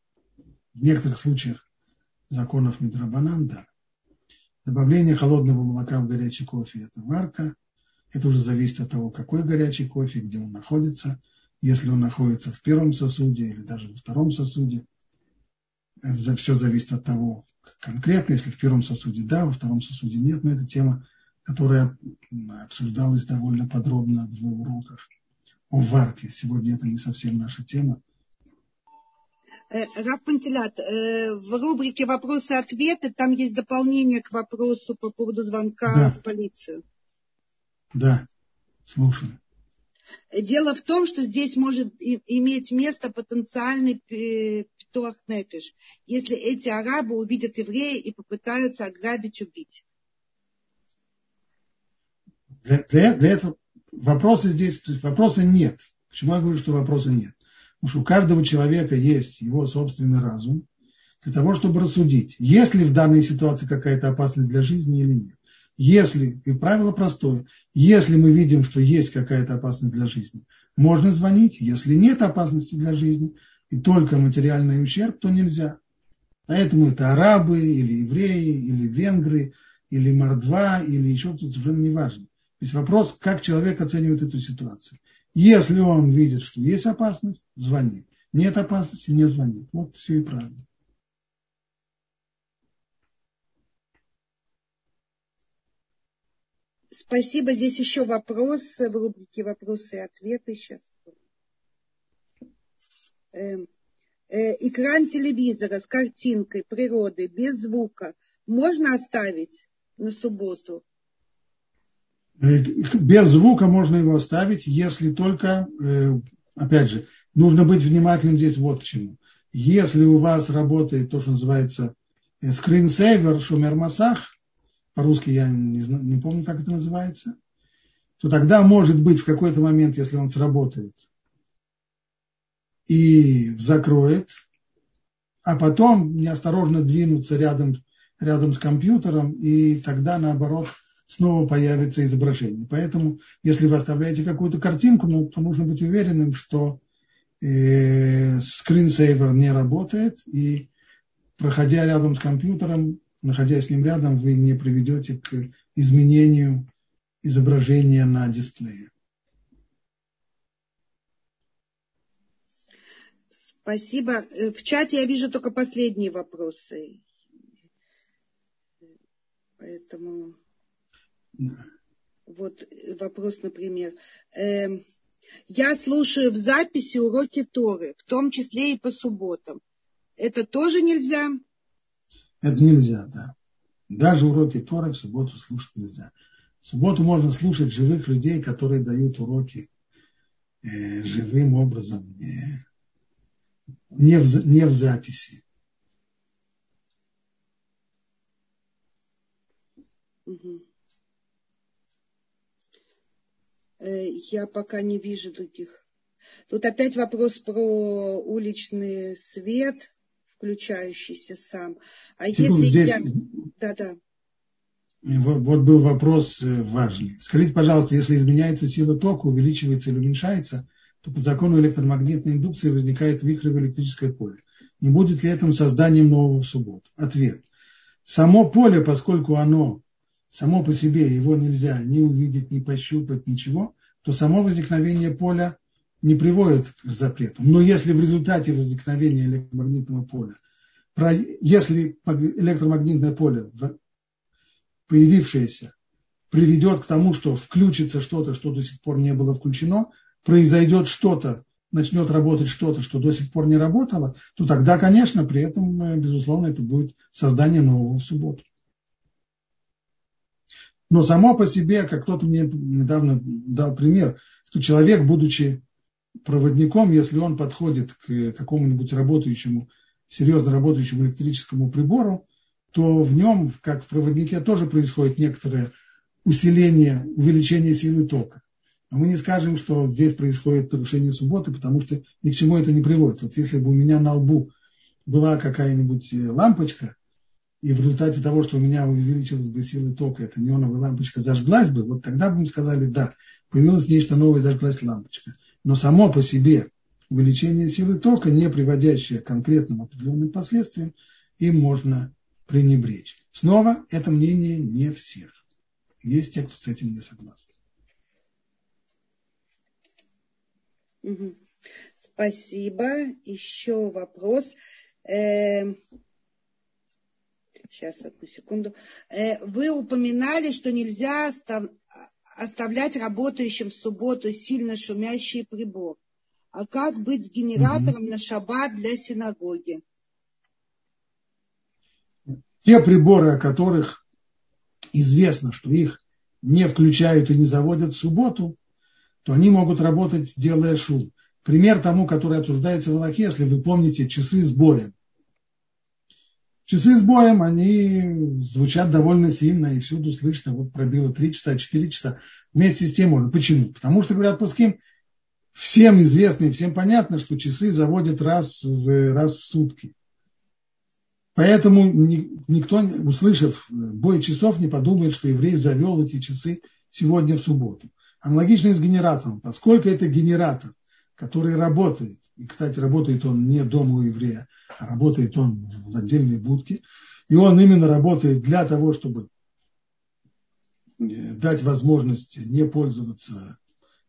В некоторых случаях законов Мидрабанан, да. Добавление холодного молока в горячий кофе – это варка. Это уже зависит от того, какой горячий кофе, где он находится. Если он находится в первом сосуде или даже во втором сосуде, это все зависит от того, конкретно, если в первом сосуде да, во втором сосуде нет, но это тема, которая обсуждалась довольно подробно в уроках о варке. Сегодня это не совсем наша тема. Э, Раб Пантелят, э, в рубрике «Вопросы-ответы» там есть дополнение к вопросу по поводу звонка да. в полицию. Да, слушаю. Дело в том, что здесь может иметь место потенциальный питуах нефиш, если эти арабы увидят еврея и попытаются ограбить, убить. Для, для, для этого вопроса здесь, вопроса нет. Почему я говорю, что вопроса нет? Потому что у каждого человека есть его собственный разум для того, чтобы рассудить, есть ли в данной ситуации какая-то опасность для жизни или нет. Если, и правило простое, если мы видим, что есть какая-то опасность для жизни, можно звонить. Если нет опасности для жизни и только материальный ущерб, то нельзя. Поэтому это арабы или евреи, или венгры, или мордва, или еще кто-то, совершенно не важно. То есть вопрос, как человек оценивает эту ситуацию. Если он видит, что есть опасность, звонит. Нет опасности, не звонит. Вот все и правильно. Спасибо. Здесь еще вопрос в рубрике «Вопросы и ответы». Сейчас. Э, э, экран телевизора с картинкой природы без звука можно оставить на субботу? Э, без звука можно его оставить, если только, э, опять же, нужно быть внимательным здесь вот к чему. Если у вас работает то, что называется screensaver, шумер масах, по-русски я не, знаю, не помню, как это называется, то тогда, может быть, в какой-то момент, если он сработает и закроет, а потом неосторожно двинуться рядом, рядом с компьютером, и тогда, наоборот, снова появится изображение. Поэтому, если вы оставляете какую-то картинку, ну, то нужно быть уверенным, что э, скринсейвер не работает, и проходя рядом с компьютером, находясь с ним рядом, вы не приведете к изменению изображения на дисплее. Спасибо. Э, в чате я вижу только последние вопросы. Поэтому. Вот вопрос, например. Эм, я слушаю в записи уроки Торы, в том числе и по субботам. Это тоже нельзя? Это нельзя, да. Даже уроки Торы в субботу слушать нельзя. В субботу можно слушать живых людей, которые дают уроки э, живым образом, не, не, в, не в записи. Э, я пока не вижу других. Тут опять вопрос про уличный свет включающийся сам. А Секунду, если здесь... я... Да, да. Вот, вот был вопрос э, важный. Скажите, пожалуйста, если изменяется сила тока, увеличивается или уменьшается, то по закону электромагнитной индукции возникает вихрь в электрическое поле. Не будет ли этим созданием нового в субботу? Ответ. Само поле, поскольку оно само по себе, его нельзя ни увидеть, ни пощупать, ничего, то само возникновение поля не приводит к запрету. Но если в результате возникновения электромагнитного поля, если электромагнитное поле, появившееся, приведет к тому, что включится что-то, что до сих пор не было включено, произойдет что-то, начнет работать что-то, что до сих пор не работало, то тогда, конечно, при этом, безусловно, это будет создание нового в субботу. Но само по себе, как кто-то мне недавно дал пример, что человек, будучи проводником, если он подходит к какому-нибудь работающему, серьезно работающему электрическому прибору, то в нем, как в проводнике, тоже происходит некоторое усиление, увеличение силы тока. Но мы не скажем, что здесь происходит нарушение субботы, потому что ни к чему это не приводит. Вот если бы у меня на лбу была какая-нибудь э, лампочка, и в результате того, что у меня увеличилась бы сила тока, эта неоновая лампочка зажглась бы, вот тогда бы мы сказали, да, появилось нечто новое, зажглась лампочка. Но само по себе увеличение силы тока, не приводящее к конкретным определенным последствиям, им можно пренебречь. Снова, это мнение не всех. Есть те, кто с этим не согласен. Спасибо. Еще вопрос. Сейчас, одну секунду. Э, вы упоминали, что нельзя оставлять работающим в субботу сильно шумящий прибор. А как быть с генератором mm на шаббат для синагоги? Те приборы, о которых известно, что их не включают и не заводят в субботу, то они могут работать, делая шум. Пример тому, который обсуждается в Аллахе, если вы помните часы с боем. Часы с боем, они звучат довольно сильно, и всюду слышно, вот пробило 3 часа, 4 часа. Вместе с тем можно. Почему? Потому что, говорят Пуским, всем известно и всем понятно, что часы заводят раз в, раз в сутки. Поэтому никто, услышав бой часов, не подумает, что еврей завел эти часы сегодня в субботу. Аналогично и с генератором. Поскольку это генератор, который работает, и, кстати, работает он не дома у еврея, а работает он в отдельной будке, и он именно работает для того, чтобы дать возможность не пользоваться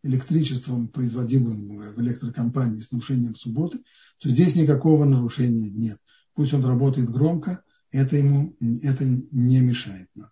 электричеством, производимым в электрокомпании с нарушением субботы, то здесь никакого нарушения нет. Пусть он работает громко, это ему это не мешает нам.